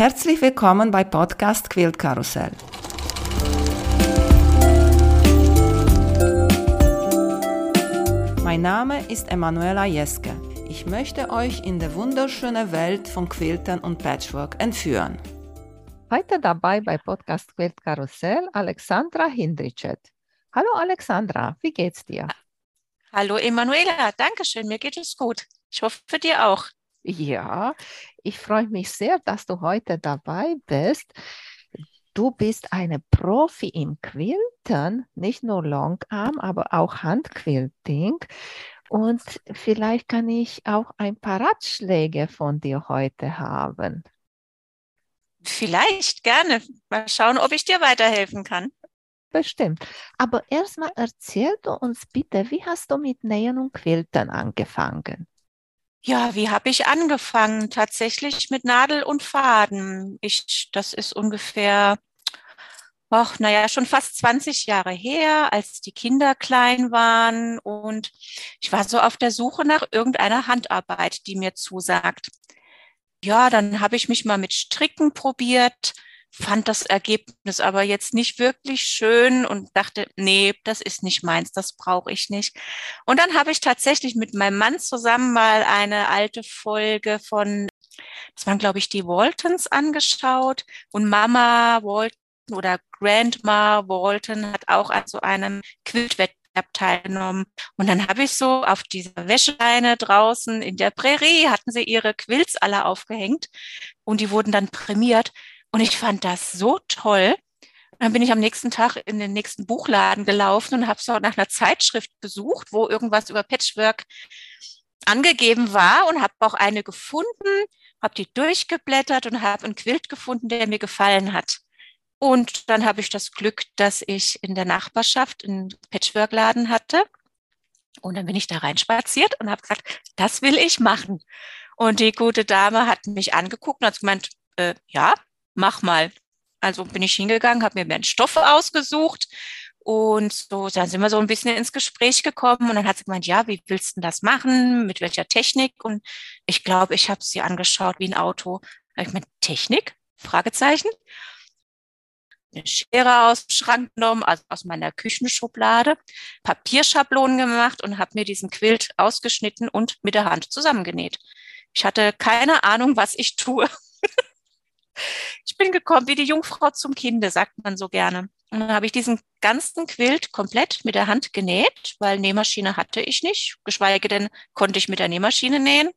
Herzlich willkommen bei Podcast Quilt Karussell. Mein Name ist Emanuela Jeske. Ich möchte euch in die wunderschöne Welt von Quiltern und Patchwork entführen. Heute dabei bei Podcast Quilt Karussell Alexandra Hindrichet. Hallo Alexandra, wie geht's dir? Hallo Emanuela, danke schön, mir geht es gut. Ich hoffe für dir auch. Ja, ich freue mich sehr, dass du heute dabei bist. Du bist eine Profi im Quilten, nicht nur Longarm, aber auch Handquilting. Und vielleicht kann ich auch ein paar Ratschläge von dir heute haben. Vielleicht, gerne. Mal schauen, ob ich dir weiterhelfen kann. Bestimmt. Aber erstmal erzähl du uns bitte, wie hast du mit Nähen und Quilten angefangen? Ja, wie habe ich angefangen? Tatsächlich mit Nadel und Faden. Ich, das ist ungefähr, ach, naja, schon fast 20 Jahre her, als die Kinder klein waren. Und ich war so auf der Suche nach irgendeiner Handarbeit, die mir zusagt. Ja, dann habe ich mich mal mit Stricken probiert fand das Ergebnis aber jetzt nicht wirklich schön und dachte, nee, das ist nicht meins, das brauche ich nicht. Und dann habe ich tatsächlich mit meinem Mann zusammen mal eine alte Folge von, das waren glaube ich die Waltons angeschaut und Mama Walton oder Grandma Walton hat auch an so einem Quiltwettbewerb teilgenommen. Und dann habe ich so auf dieser Wäscheleine draußen in der Prärie hatten sie ihre Quilts alle aufgehängt und die wurden dann prämiert. Und ich fand das so toll. Dann bin ich am nächsten Tag in den nächsten Buchladen gelaufen und habe so nach einer Zeitschrift besucht, wo irgendwas über Patchwork angegeben war und habe auch eine gefunden, habe die durchgeblättert und habe einen Quilt gefunden, der mir gefallen hat. Und dann habe ich das Glück, dass ich in der Nachbarschaft einen Patchwork-Laden hatte. Und dann bin ich da reinspaziert und habe gesagt, das will ich machen. Und die gute Dame hat mich angeguckt und hat gemeint, äh, ja, mach mal. Also bin ich hingegangen, habe mir einen Stoff ausgesucht und so, dann sind wir so ein bisschen ins Gespräch gekommen und dann hat sie gemeint, ja, wie willst du das machen? Mit welcher Technik? Und ich glaube, ich habe sie angeschaut wie ein Auto. Ich meine, Technik? Fragezeichen. Eine Schere aus dem Schrank genommen, also aus meiner Küchenschublade, Papierschablonen gemacht und habe mir diesen Quilt ausgeschnitten und mit der Hand zusammengenäht. Ich hatte keine Ahnung, was ich tue. Ich bin gekommen wie die Jungfrau zum Kinde, sagt man so gerne. Und dann habe ich diesen ganzen Quilt komplett mit der Hand genäht, weil Nähmaschine hatte ich nicht, geschweige denn konnte ich mit der Nähmaschine nähen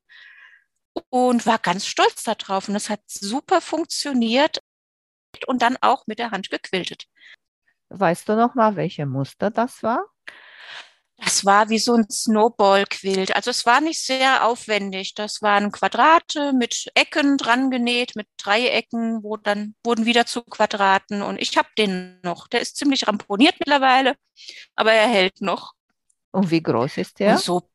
und war ganz stolz darauf. Und es hat super funktioniert und dann auch mit der Hand gequiltet. Weißt du noch mal, welche Muster das war? Das war wie so ein Snowball-Quilt. Also es war nicht sehr aufwendig. Das waren Quadrate mit Ecken dran genäht, mit Dreiecken, wo dann wurden wieder zu Quadraten. Und ich habe den noch. Der ist ziemlich ramponiert mittlerweile, aber er hält noch. Und wie groß ist der? Und so,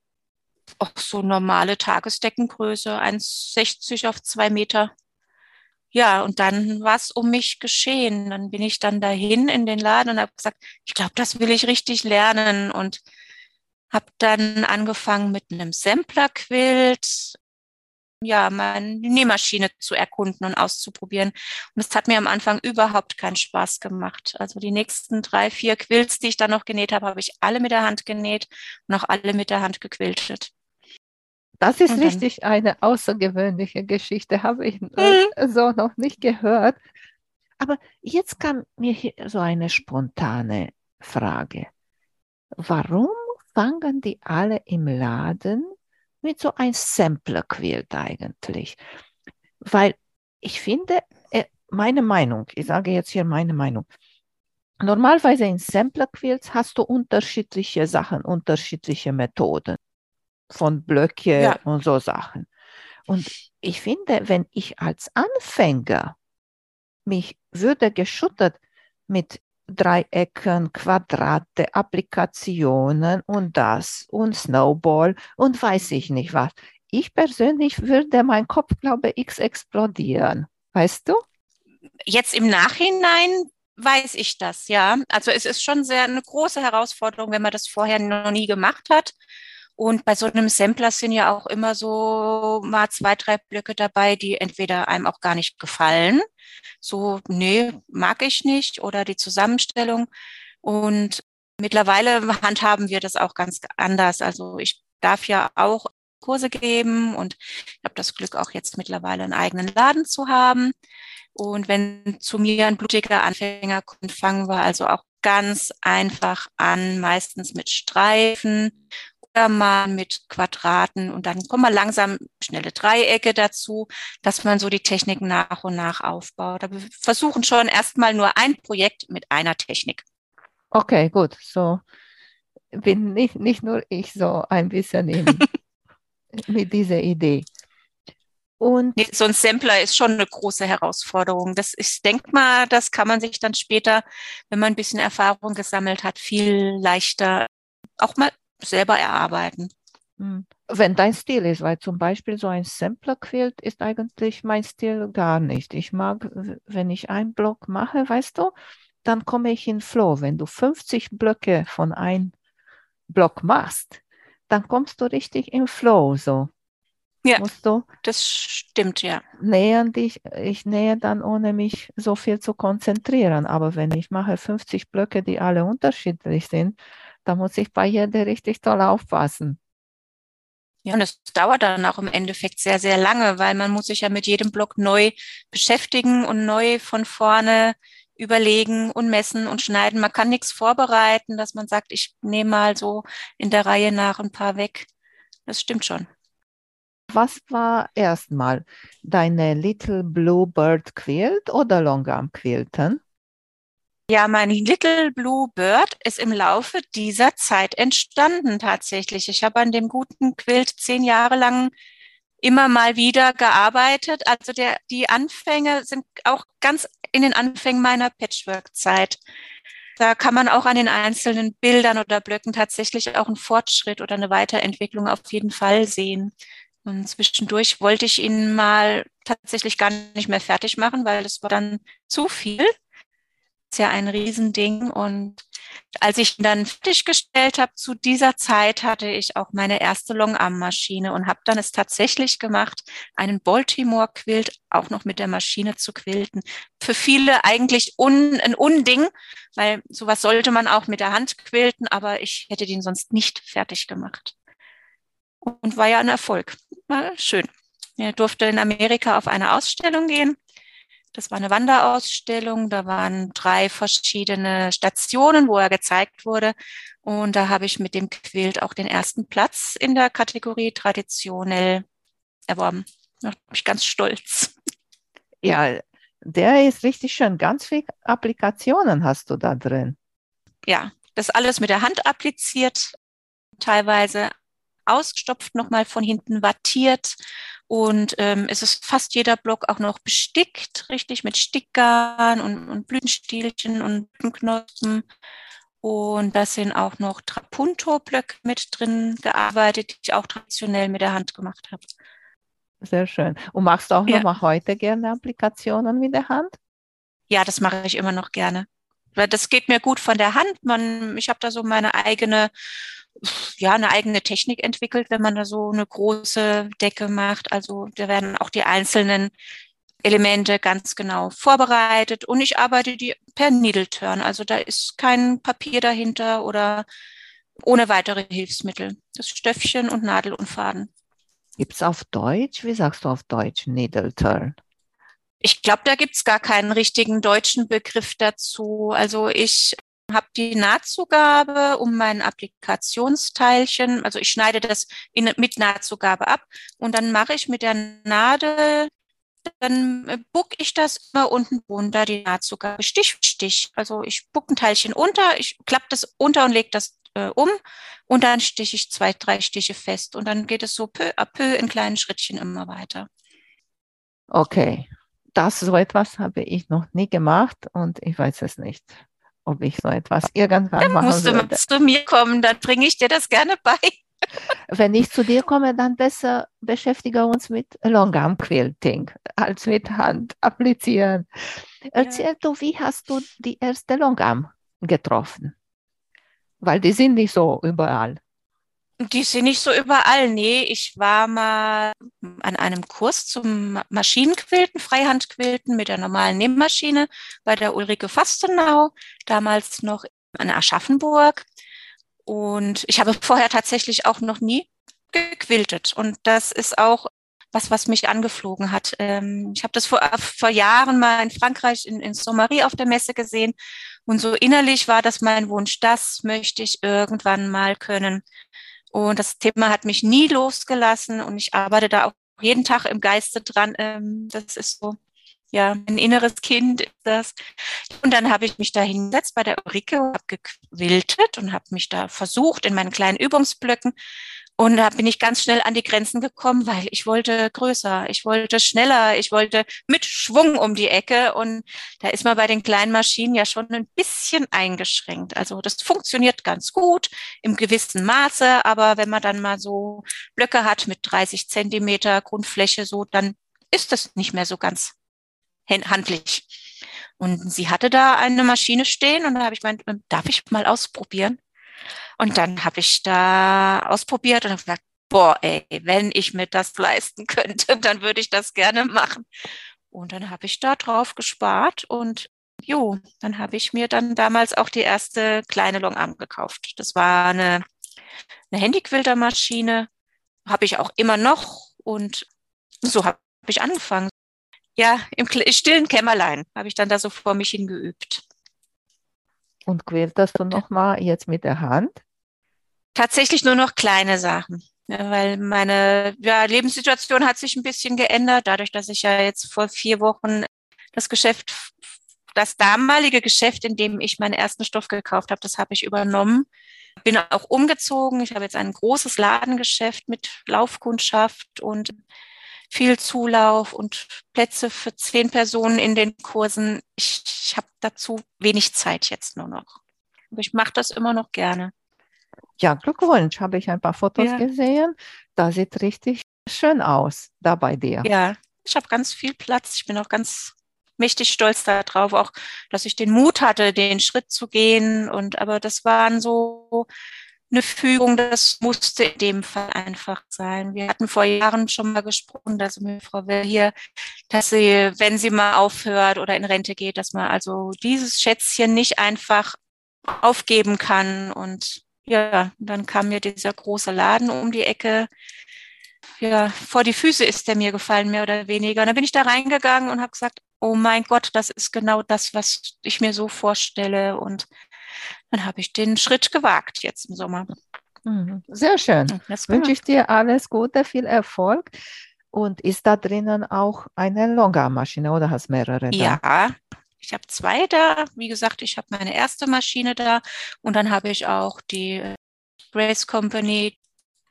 auch so normale Tagesdeckengröße, 1,60 auf zwei Meter. Ja, und dann war es um mich geschehen. Dann bin ich dann dahin in den Laden und habe gesagt, ich glaube, das will ich richtig lernen. Und habe dann angefangen mit einem Sampler-Quilt, ja, meine Nähmaschine zu erkunden und auszuprobieren. Und es hat mir am Anfang überhaupt keinen Spaß gemacht. Also die nächsten drei, vier Quilts, die ich dann noch genäht habe, habe ich alle mit der Hand genäht und auch alle mit der Hand gequiltet. Das ist richtig eine außergewöhnliche Geschichte, habe ich mhm. so noch nicht gehört. Aber jetzt kam mir hier so eine spontane Frage. Warum fangen die alle im Laden mit so ein Sampler-Quilt eigentlich. Weil ich finde, äh, meine Meinung, ich sage jetzt hier meine Meinung, normalerweise in Sampler-Quilts hast du unterschiedliche Sachen, unterschiedliche Methoden von Blöcke ja. und so Sachen. Und ich finde, wenn ich als Anfänger mich würde geschüttet mit Dreiecken, Quadrate, Applikationen und das und Snowball und weiß ich nicht was. Ich persönlich würde mein Kopf, glaube ich, explodieren. Weißt du? Jetzt im Nachhinein weiß ich das, ja. Also es ist schon sehr eine große Herausforderung, wenn man das vorher noch nie gemacht hat. Und bei so einem Sampler sind ja auch immer so mal zwei, drei Blöcke dabei, die entweder einem auch gar nicht gefallen. So, nee, mag ich nicht oder die Zusammenstellung. Und mittlerweile handhaben wir das auch ganz anders. Also ich darf ja auch Kurse geben und ich habe das Glück auch jetzt mittlerweile einen eigenen Laden zu haben. Und wenn zu mir ein blutiger Anfänger kommt, fangen wir also auch ganz einfach an, meistens mit Streifen mal mit Quadraten und dann kommen wir langsam schnelle Dreiecke dazu, dass man so die Techniken nach und nach aufbaut. Aber wir versuchen schon erstmal nur ein Projekt mit einer Technik. Okay, gut. So bin nicht, nicht nur ich so ein bisschen in, mit dieser Idee. Und nee, so ein Sampler ist schon eine große Herausforderung. Das ich denke mal, das kann man sich dann später, wenn man ein bisschen Erfahrung gesammelt hat, viel leichter auch mal selber erarbeiten. Hm. Wenn dein Stil ist, weil zum Beispiel so ein Sampler-Quilt ist eigentlich mein Stil gar nicht. Ich mag, wenn ich einen Block mache, weißt du, dann komme ich in Flow. Wenn du 50 Blöcke von einem Block machst, dann kommst du richtig im Flow so. Ja, musst du das stimmt, ja. Nähern dich, ich nähe dann, ohne mich so viel zu konzentrieren. Aber wenn ich mache 50 Blöcke, die alle unterschiedlich sind, dann muss ich bei jeder richtig toll aufpassen. Ja, und es dauert dann auch im Endeffekt sehr, sehr lange, weil man muss sich ja mit jedem Block neu beschäftigen und neu von vorne überlegen und messen und schneiden. Man kann nichts vorbereiten, dass man sagt, ich nehme mal so in der Reihe nach ein paar weg. Das stimmt schon. Was war erstmal deine Little Blue Bird Quilt oder Longarm Quilten? Ja, mein Little Blue Bird ist im Laufe dieser Zeit entstanden tatsächlich. Ich habe an dem guten Quilt zehn Jahre lang immer mal wieder gearbeitet. Also der, die Anfänge sind auch ganz in den Anfängen meiner Patchwork-Zeit. Da kann man auch an den einzelnen Bildern oder Blöcken tatsächlich auch einen Fortschritt oder eine Weiterentwicklung auf jeden Fall sehen. Und zwischendurch wollte ich ihn mal tatsächlich gar nicht mehr fertig machen, weil es war dann zu viel. Ja ein Riesending. Und als ich ihn dann fertiggestellt habe, zu dieser Zeit hatte ich auch meine erste Longarm-Maschine und habe dann es tatsächlich gemacht, einen Baltimore-Quilt auch noch mit der Maschine zu quilten. Für viele eigentlich un, ein Unding, weil sowas sollte man auch mit der Hand quilten, aber ich hätte den sonst nicht fertig gemacht und war ja ein Erfolg. War schön. Er durfte in Amerika auf eine Ausstellung gehen. Das war eine Wanderausstellung. Da waren drei verschiedene Stationen, wo er gezeigt wurde. Und da habe ich mit dem Quilt auch den ersten Platz in der Kategorie traditionell erworben. Da bin ich ganz stolz. Ja, der ist richtig schön. Ganz viele Applikationen hast du da drin. Ja, das alles mit der Hand appliziert, teilweise ausgestopft, nochmal von hinten wattiert. Und ähm, es ist fast jeder Block auch noch bestickt, richtig mit Stickgarn und, und Blütenstielchen und Blütenknospen. Und da sind auch noch Trapunto-Blöcke mit drin gearbeitet, die ich auch traditionell mit der Hand gemacht habe. Sehr schön. Und machst du auch ja. noch mal heute gerne Applikationen mit der Hand? Ja, das mache ich immer noch gerne. Weil das geht mir gut von der Hand. Man, ich habe da so meine eigene ja, eine eigene Technik entwickelt, wenn man da so eine große Decke macht. Also da werden auch die einzelnen Elemente ganz genau vorbereitet und ich arbeite die per Needle Turn. Also da ist kein Papier dahinter oder ohne weitere Hilfsmittel. Das Stöffchen und Nadel und Faden. Gibt es auf Deutsch? Wie sagst du auf Deutsch Needle Turn? Ich glaube, da gibt es gar keinen richtigen deutschen Begriff dazu. Also ich habe die Nahtzugabe um mein Applikationsteilchen, also ich schneide das in, mit Nahtzugabe ab und dann mache ich mit der Nadel, dann äh, buck ich das immer unten runter, die Nahtzugabe, Stich für Stich. Also ich buck ein Teilchen unter, ich klappe das unter und lege das äh, um und dann stiche ich zwei, drei Stiche fest und dann geht es so peu à peu in kleinen Schrittchen immer weiter. Okay, das so etwas habe ich noch nie gemacht und ich weiß es nicht ob ich so etwas irgendwann dann machen musst würde. du zu mir kommen, dann bringe ich dir das gerne bei. Wenn ich zu dir komme, dann besser beschäftige uns mit Longarm Quilting als mit Hand applizieren. Erzähl ja. du, wie hast du die erste Longarm getroffen? Weil die sind nicht so überall. Die sind nicht so überall. Nee, ich war mal an einem Kurs zum Maschinenquilten, Freihandquilten mit der normalen Nähmaschine bei der Ulrike Fastenau, damals noch in Aschaffenburg. Und ich habe vorher tatsächlich auch noch nie gequiltet. Und das ist auch was, was mich angeflogen hat. Ähm, ich habe das vor, vor Jahren mal in Frankreich in, in Sommerie auf der Messe gesehen. Und so innerlich war das mein Wunsch, das möchte ich irgendwann mal können. Und das Thema hat mich nie losgelassen und ich arbeite da auch jeden Tag im Geiste dran. Ähm, das ist so, ja, ein inneres Kind ist das. Und dann habe ich mich da hingesetzt bei der Ulrike habe gequiltet und habe mich da versucht in meinen kleinen Übungsblöcken und da bin ich ganz schnell an die Grenzen gekommen, weil ich wollte größer, ich wollte schneller, ich wollte mit Schwung um die Ecke. Und da ist man bei den kleinen Maschinen ja schon ein bisschen eingeschränkt. Also das funktioniert ganz gut im gewissen Maße, aber wenn man dann mal so Blöcke hat mit 30 Zentimeter Grundfläche, so, dann ist das nicht mehr so ganz handlich. Und sie hatte da eine Maschine stehen und da habe ich gemeint, darf ich mal ausprobieren? Und dann habe ich da ausprobiert und habe gesagt, boah, ey, wenn ich mir das leisten könnte, dann würde ich das gerne machen. Und dann habe ich da drauf gespart und jo, dann habe ich mir dann damals auch die erste kleine Longarm gekauft. Das war eine, eine Handyquiltermaschine, habe ich auch immer noch und so habe ich angefangen. Ja, im stillen Kämmerlein habe ich dann da so vor mich hingeübt. Und quältest du nochmal jetzt mit der Hand? Tatsächlich nur noch kleine Sachen. Weil meine ja, Lebenssituation hat sich ein bisschen geändert, dadurch, dass ich ja jetzt vor vier Wochen das Geschäft, das damalige Geschäft, in dem ich meinen ersten Stoff gekauft habe, das habe ich übernommen. Bin auch umgezogen. Ich habe jetzt ein großes Ladengeschäft mit Laufkundschaft und viel Zulauf und Plätze für zehn Personen in den Kursen. Ich, ich habe dazu wenig Zeit jetzt nur noch. Aber ich mache das immer noch gerne. Ja, Glückwunsch, habe ich ein paar Fotos ja. gesehen. Da sieht richtig schön aus, da bei dir. Ja, ich habe ganz viel Platz. Ich bin auch ganz mächtig stolz darauf, auch, dass ich den Mut hatte, den Schritt zu gehen. Und aber das waren so eine Fügung, das musste in dem Fall einfach sein. Wir hatten vor Jahren schon mal gesprochen, dass Frau Will hier, dass sie, wenn sie mal aufhört oder in Rente geht, dass man also dieses Schätzchen nicht einfach aufgeben kann. Und ja, dann kam mir dieser große Laden um die Ecke. Ja, vor die Füße ist der mir gefallen, mehr oder weniger. Und dann bin ich da reingegangen und habe gesagt, oh mein Gott, das ist genau das, was ich mir so vorstelle. Und dann habe ich den Schritt gewagt jetzt im Sommer. Mhm. Sehr schön. Das wünsche ich dir alles Gute, viel Erfolg. Und ist da drinnen auch eine Longarm-Maschine oder hast mehrere da? Ja, ich habe zwei da. Wie gesagt, ich habe meine erste Maschine da und dann habe ich auch die Grace Company,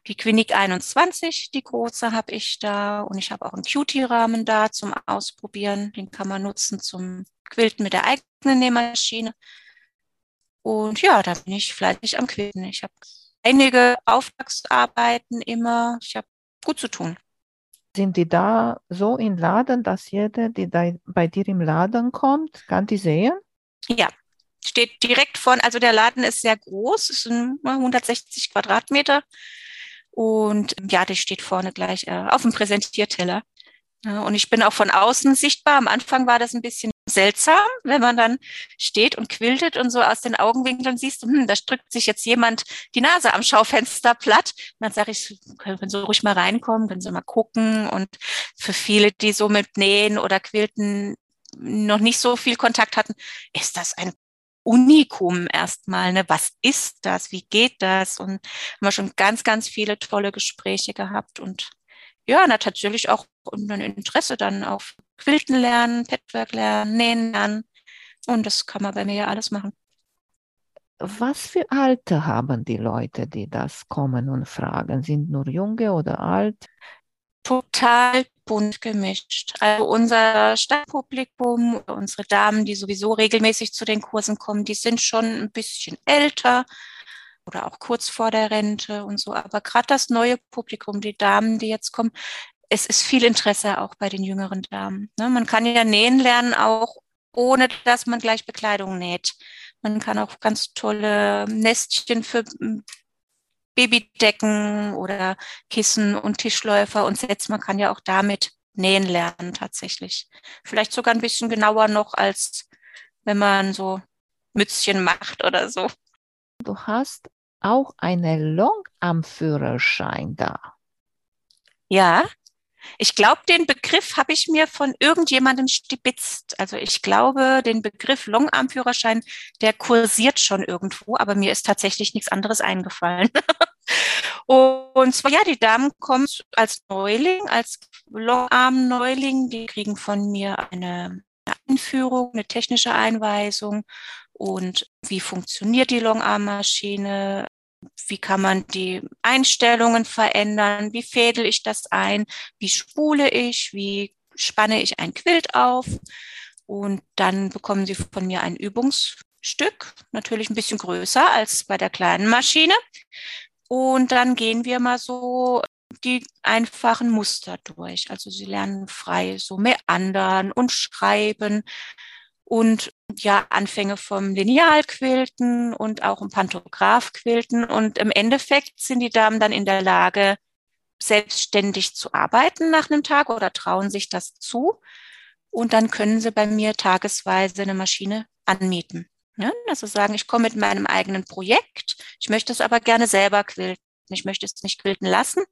die Quinique 21, die große habe ich da und ich habe auch einen Cutie-Rahmen da zum Ausprobieren. Den kann man nutzen zum Quilten mit der eigenen Nähmaschine. Und ja, da bin ich fleißig am Quilten. Ich habe einige Auftragsarbeiten immer. Ich habe gut zu tun. Sind die da so im Laden, dass jeder, der da bei dir im Laden kommt, kann die sehen? Ja, steht direkt von, also der Laden ist sehr groß, es sind 160 Quadratmeter. Und ja, der steht vorne gleich äh, auf dem Präsentierteller. Ja, und ich bin auch von außen sichtbar. Am Anfang war das ein bisschen seltsam, wenn man dann steht und quiltet und so aus den Augenwinkeln siehst, hm, da drückt sich jetzt jemand die Nase am Schaufenster platt. Und dann sage ich, können Sie ruhig mal reinkommen, können Sie mal gucken. Und für viele, die so mit Nähen oder Quilten noch nicht so viel Kontakt hatten, ist das ein Unikum erstmal. Ne? Was ist das? Wie geht das? Und haben wir schon ganz, ganz viele tolle Gespräche gehabt und ja, natürlich auch ein Interesse dann auf Quilten lernen, Patchwork lernen, Nähen lernen. Und das kann man bei mir ja alles machen. Was für Alter haben die Leute, die das kommen und fragen? Sind nur junge oder alt? Total bunt gemischt. Also unser Stadtpublikum, unsere Damen, die sowieso regelmäßig zu den Kursen kommen, die sind schon ein bisschen älter oder auch kurz vor der Rente und so. Aber gerade das neue Publikum, die Damen, die jetzt kommen, es ist viel Interesse auch bei den jüngeren Damen. Ne? Man kann ja nähen lernen, auch ohne dass man gleich Bekleidung näht. Man kann auch ganz tolle Nestchen für Babydecken oder Kissen und Tischläufer und Sets. Man kann ja auch damit nähen lernen tatsächlich. Vielleicht sogar ein bisschen genauer noch, als wenn man so Mützchen macht oder so. Du hast auch einen Longarm-Führerschein da. Ja, ich glaube, den Begriff habe ich mir von irgendjemandem stibitzt. Also ich glaube, den Begriff Longarm-Führerschein, der kursiert schon irgendwo, aber mir ist tatsächlich nichts anderes eingefallen. Und zwar, ja, die Damen kommen als Neuling, als Longarm-Neuling, die kriegen von mir eine Einführung, eine technische Einweisung und wie funktioniert die Longarm-Maschine, wie kann man die Einstellungen verändern, wie fädel ich das ein, wie spule ich, wie spanne ich ein Quilt auf. Und dann bekommen Sie von mir ein Übungsstück, natürlich ein bisschen größer als bei der kleinen Maschine. Und dann gehen wir mal so die einfachen Muster durch. Also Sie lernen frei so meandern und schreiben und ja, Anfänge vom Linealquilten und auch im Pantographquilten. Und im Endeffekt sind die Damen dann in der Lage, selbstständig zu arbeiten nach einem Tag oder trauen sich das zu. Und dann können sie bei mir tagesweise eine Maschine anmieten. Ja, also sagen, ich komme mit meinem eigenen Projekt, ich möchte es aber gerne selber quilten, ich möchte es nicht quilten lassen.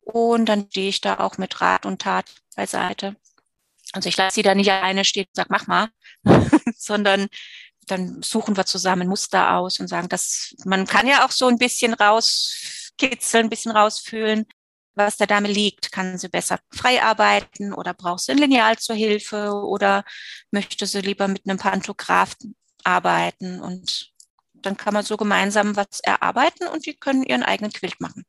Und dann stehe ich da auch mit Rat und Tat beiseite. Also ich lasse sie da nicht alleine stehen und sage, mach mal, sondern dann suchen wir zusammen Muster aus und sagen, dass man kann ja auch so ein bisschen rauskitzeln, ein bisschen rausfühlen, was der Dame liegt. Kann sie besser frei arbeiten oder braucht sie ein Lineal zur Hilfe oder möchte sie lieber mit einem Pantograph arbeiten und dann kann man so gemeinsam was erarbeiten und die können ihren eigenen Quilt machen.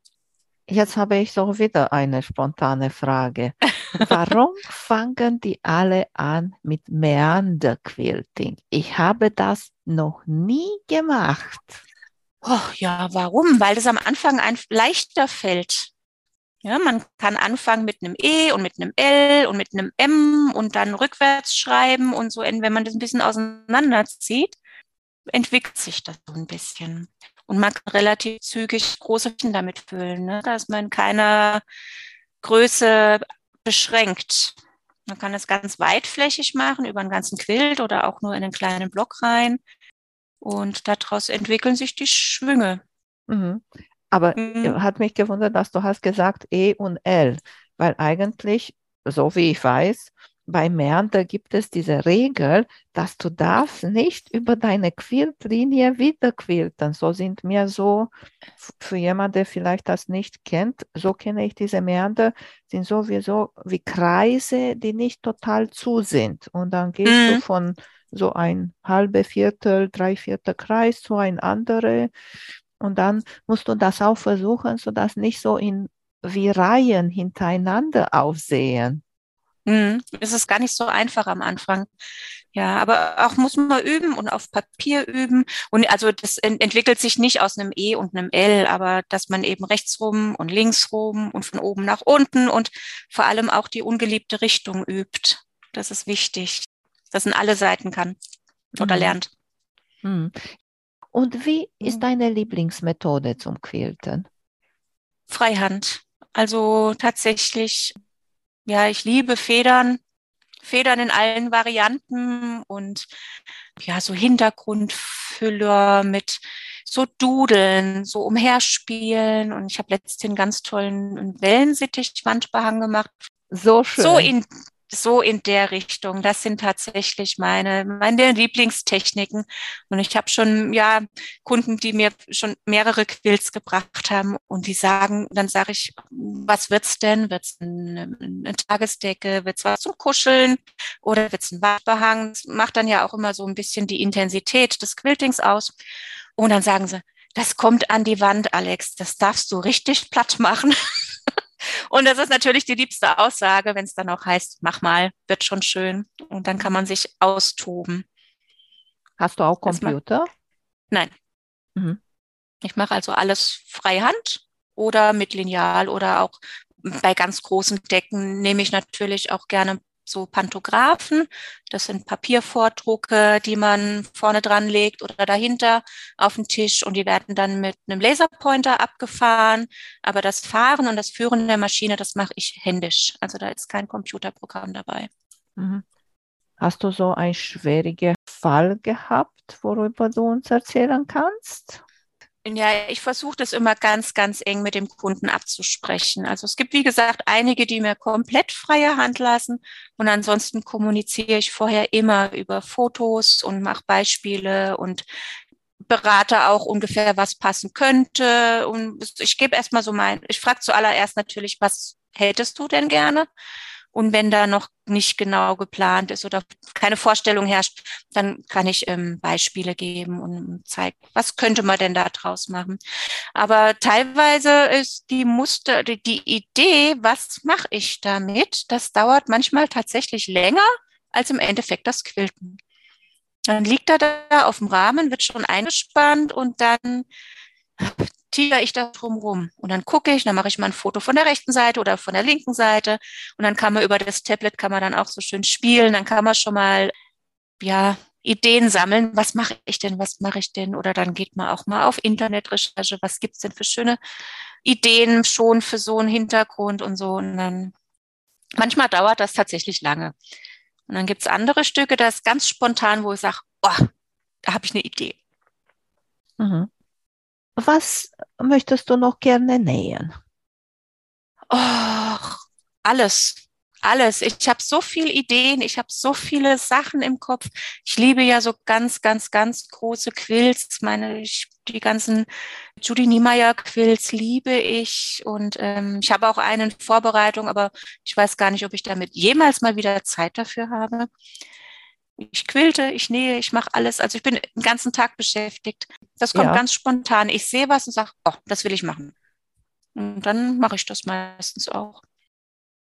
Jetzt habe ich so wieder eine spontane Frage. Warum fangen die alle an mit Meanderquilting? Ich habe das noch nie gemacht. Oh, ja, warum? Weil es am Anfang ein leichter fällt. Ja, man kann anfangen mit einem E und mit einem L und mit einem M und dann rückwärts schreiben und so, wenn man das ein bisschen auseinanderzieht, entwickelt sich das so ein bisschen. Und man kann relativ zügig große Flächen damit füllen. Ne? Da ist man in keiner Größe beschränkt. Man kann es ganz weitflächig machen, über einen ganzen Quilt oder auch nur in einen kleinen Block rein. Und daraus entwickeln sich die Schwünge. Mhm. Aber mhm. hat mich gewundert, dass du hast gesagt E und L, weil eigentlich, so wie ich weiß, bei Meander gibt es diese Regel, dass du darfst nicht über deine Quiltlinie wieder quilten. So sind mir so, für jemanden, der vielleicht das nicht kennt, so kenne ich diese Meander, sind sowieso wie Kreise, die nicht total zu sind. Und dann gehst mhm. du von so ein halbe Viertel, drei Viertel Kreis zu ein andere. Und dann musst du das auch versuchen, sodass nicht so in wie Reihen hintereinander aufsehen. Mhm. Es ist gar nicht so einfach am Anfang. Ja, aber auch muss man üben und auf Papier üben. Und also das entwickelt sich nicht aus einem E und einem L, aber dass man eben rechtsrum und linksrum und von oben nach unten und vor allem auch die ungeliebte Richtung übt. Das ist wichtig, dass man alle Seiten kann oder mhm. lernt. Mhm. Und wie ist mhm. deine Lieblingsmethode zum Quilten? Freihand. Also tatsächlich ja, ich liebe Federn, Federn in allen Varianten und ja, so Hintergrundfüller mit so Dudeln, so umherspielen. Und ich habe letztens einen ganz tollen Wellensittich-Wandbehang gemacht. So schön. So in, so in der Richtung. Das sind tatsächlich meine, meine Lieblingstechniken. Und ich habe schon, ja, Kunden, die mir schon mehrere Quills gebracht haben und die sagen, dann sage ich, was wird's denn? Wird's eine, eine Tagesdecke? Wird's was zum Kuscheln? Oder wird's ein Wandbehang? Das macht dann ja auch immer so ein bisschen die Intensität des Quiltings aus. Und dann sagen sie, das kommt an die Wand, Alex. Das darfst du richtig platt machen. Und das ist natürlich die liebste Aussage, wenn es dann auch heißt, mach mal, wird schon schön. Und dann kann man sich austoben. Hast du auch Computer? Nein. Mhm. Ich mache also alles freihand oder mit Lineal oder auch bei ganz großen Decken nehme ich natürlich auch gerne so Pantographen. Das sind Papiervordrucke, die man vorne dran legt oder dahinter auf den Tisch und die werden dann mit einem Laserpointer abgefahren. Aber das Fahren und das Führen der Maschine, das mache ich händisch. Also da ist kein Computerprogramm dabei. Mhm. Hast du so einen schwierigen Fall gehabt, worüber du uns erzählen kannst? Ja, ich versuche das immer ganz, ganz eng mit dem Kunden abzusprechen. Also es gibt, wie gesagt, einige, die mir komplett freie Hand lassen und ansonsten kommuniziere ich vorher immer über Fotos und mache Beispiele und berate auch ungefähr, was passen könnte. Und ich gebe erstmal so mein, ich frage zuallererst natürlich, was hättest du denn gerne? Und wenn da noch nicht genau geplant ist oder keine Vorstellung herrscht, dann kann ich ähm, Beispiele geben und zeigen, was könnte man denn da draus machen. Aber teilweise ist die Muster, die, die Idee, was mache ich damit, das dauert manchmal tatsächlich länger als im Endeffekt das Quilten. Dann liegt er da auf dem Rahmen, wird schon eingespannt und dann tiere ich da drumrum. Und dann gucke ich, dann mache ich mal ein Foto von der rechten Seite oder von der linken Seite. Und dann kann man über das Tablet, kann man dann auch so schön spielen. Dann kann man schon mal, ja, Ideen sammeln. Was mache ich denn? Was mache ich denn? Oder dann geht man auch mal auf Internetrecherche. Was gibt's denn für schöne Ideen schon für so einen Hintergrund und so. Und dann, manchmal dauert das tatsächlich lange. Und dann gibt's andere Stücke, das ganz spontan, wo ich sage, oh, da habe ich eine Idee. Mhm. Was möchtest du noch gerne nähen? Oh, alles. Alles. Ich habe so viele Ideen, ich habe so viele Sachen im Kopf. Ich liebe ja so ganz, ganz, ganz große Quills. Meine, ich, die ganzen Judy Niemeyer Quills liebe ich. Und ähm, ich habe auch einen in Vorbereitung, aber ich weiß gar nicht, ob ich damit jemals mal wieder Zeit dafür habe. Ich quilte, ich nähe, ich mache alles. Also ich bin den ganzen Tag beschäftigt. Das kommt ja. ganz spontan. Ich sehe was und sage, oh, das will ich machen. Und dann mache ich das meistens auch.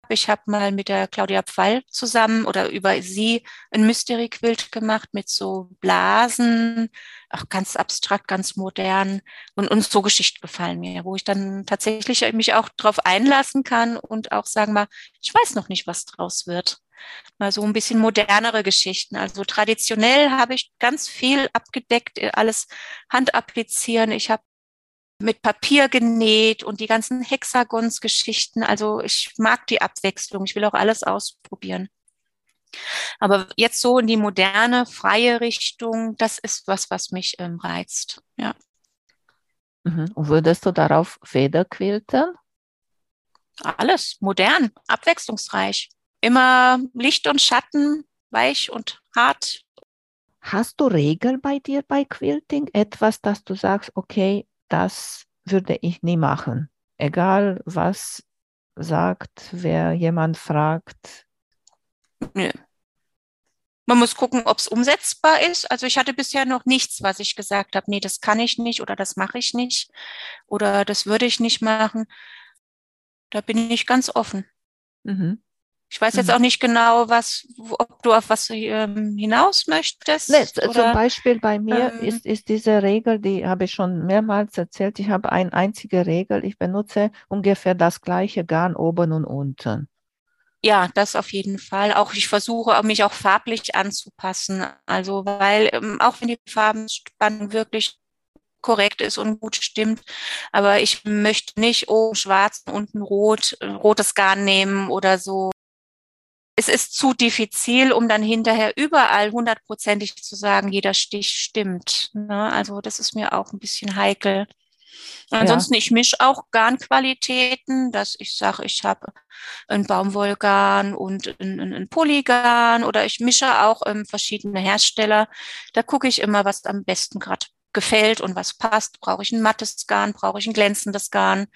Ich habe mal mit der Claudia Pfeil zusammen oder über sie ein Mystery Quilt gemacht mit so Blasen, auch ganz abstrakt, ganz modern und, und so Geschichten gefallen mir, wo ich dann tatsächlich mich auch drauf einlassen kann und auch sagen mal, ich weiß noch nicht, was draus wird mal so ein bisschen modernere Geschichten. Also traditionell habe ich ganz viel abgedeckt, äh, alles Hand applizieren. Ich habe mit Papier genäht und die ganzen Hexagons-Geschichten. Also ich mag die Abwechslung. Ich will auch alles ausprobieren. Aber jetzt so in die moderne, freie Richtung, das ist was, was mich ähm, reizt. Ja. Mhm. Würdest du darauf Feder quilten? Alles modern, abwechslungsreich. Immer Licht und Schatten, weich und hart. Hast du Regeln bei dir bei Quilting? Etwas, dass du sagst, okay, das würde ich nie machen. Egal was sagt, wer jemand fragt. Nö. Man muss gucken, ob es umsetzbar ist. Also ich hatte bisher noch nichts, was ich gesagt habe, nee, das kann ich nicht oder das mache ich nicht oder das würde ich nicht machen. Da bin ich ganz offen. Mhm. Ich weiß jetzt mhm. auch nicht genau, was, ob du auf was ähm, hinaus möchtest. Nee, zum Beispiel bei mir ähm, ist, ist diese Regel, die habe ich schon mehrmals erzählt. Ich habe eine einzige Regel. Ich benutze ungefähr das gleiche Garn oben und unten. Ja, das auf jeden Fall. Auch ich versuche mich auch farblich anzupassen. Also, weil ähm, auch wenn die Farbenspannung wirklich korrekt ist und gut stimmt. Aber ich möchte nicht oben schwarz und unten rot, äh, rotes Garn nehmen oder so es ist zu diffizil, um dann hinterher überall hundertprozentig zu sagen, jeder Stich stimmt. Ne? Also das ist mir auch ein bisschen heikel. Ansonsten, ja. ich mische auch Garnqualitäten, dass ich sage, ich habe ein Baumwollgarn und ein, ein, ein Polygarn oder ich mische auch ähm, verschiedene Hersteller. Da gucke ich immer, was am besten gerade gefällt und was passt. Brauche ich ein mattes Garn, brauche ich ein glänzendes Garn?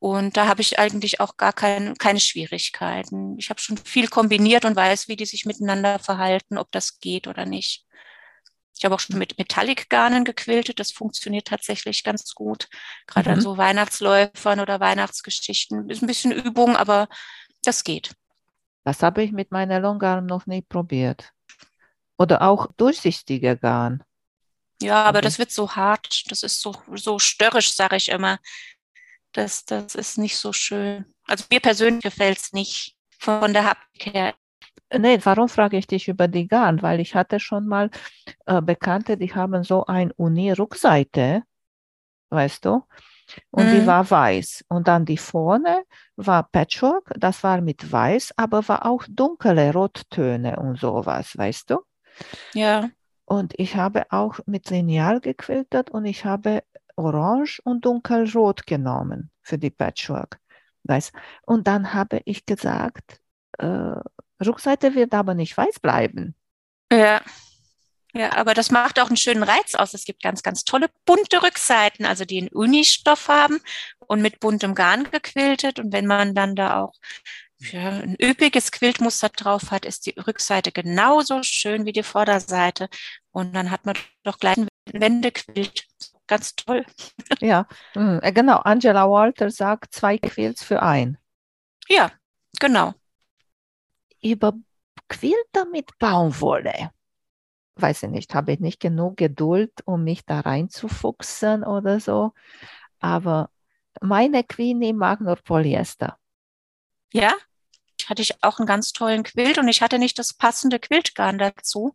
Und da habe ich eigentlich auch gar kein, keine Schwierigkeiten. Ich habe schon viel kombiniert und weiß, wie die sich miteinander verhalten, ob das geht oder nicht. Ich habe auch schon mit Metallic-Garnen gequiltet. Das funktioniert tatsächlich ganz gut. Gerade mhm. an so Weihnachtsläufern oder Weihnachtsgeschichten. Ist ein bisschen Übung, aber das geht. Das habe ich mit meiner Longarm noch nie probiert. Oder auch durchsichtige Garn. Ja, aber okay. das wird so hart. Das ist so, so störrisch, sage ich immer. Das, das ist nicht so schön. Also mir persönlich gefällt es nicht von der Haptik her. Nee, warum frage ich dich über die Garn? Weil ich hatte schon mal äh, Bekannte, die haben so ein Uni-Rückseite, weißt du? Und mhm. die war weiß. Und dann die vorne war Patchwork, das war mit weiß, aber war auch dunkle Rottöne und sowas, weißt du? Ja. Und ich habe auch mit Lineal gequiltert und ich habe orange und dunkelrot genommen für die Patchwork. Weiß. Und dann habe ich gesagt, äh, Rückseite wird aber nicht weiß bleiben. Ja. Ja, aber das macht auch einen schönen Reiz aus. Es gibt ganz, ganz tolle bunte Rückseiten, also die einen Unistoff haben und mit buntem Garn gequiltet. Und wenn man dann da auch ja, ein üppiges Quiltmuster drauf hat, ist die Rückseite genauso schön wie die Vorderseite. Und dann hat man doch gleich ein Wendequilt. Ganz toll. Ja, hm, äh, genau. Angela Walter sagt zwei Quilts für ein. Ja, genau. Über Quilter mit Baumwolle. Weiß ich nicht, habe ich nicht genug Geduld, um mich da reinzufuchsen oder so. Aber meine Queenie mag nur Polyester. Ja, hatte ich auch einen ganz tollen Quilt und ich hatte nicht das passende Quiltgarn dazu.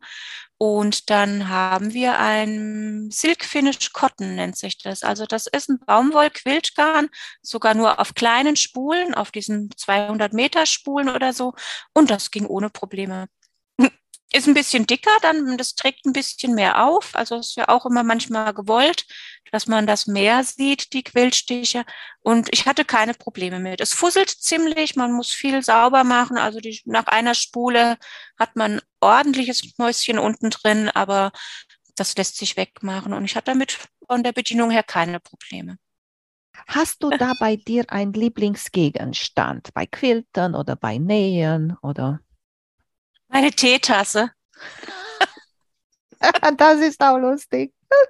Und dann haben wir ein Silk Finish Cotton nennt sich das. Also das ist ein Baumwoll-Quiltgarn, sogar nur auf kleinen Spulen, auf diesen 200 Meter Spulen oder so. Und das ging ohne Probleme. Ist ein bisschen dicker, dann das trägt ein bisschen mehr auf. Also ist ja auch immer manchmal gewollt, dass man das mehr sieht, die Quillstiche. Und ich hatte keine Probleme mit. Es fusselt ziemlich, man muss viel sauber machen. Also die, nach einer Spule hat man ordentliches Mäuschen unten drin, aber das lässt sich wegmachen. Und ich hatte damit von der Bedienung her keine Probleme. Hast du da bei dir einen Lieblingsgegenstand? Bei Quiltern oder bei Nähen oder? Meine Teetasse. das ist auch lustig.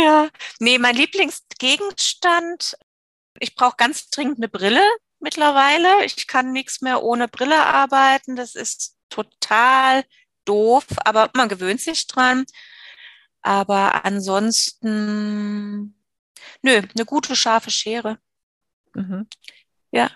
Ja, nee, mein Lieblingsgegenstand, ich brauche ganz dringend eine Brille mittlerweile. Ich kann nichts mehr ohne Brille arbeiten. Das ist total doof, aber man gewöhnt sich dran. Aber ansonsten, nö, eine gute scharfe Schere. Mhm. Ja,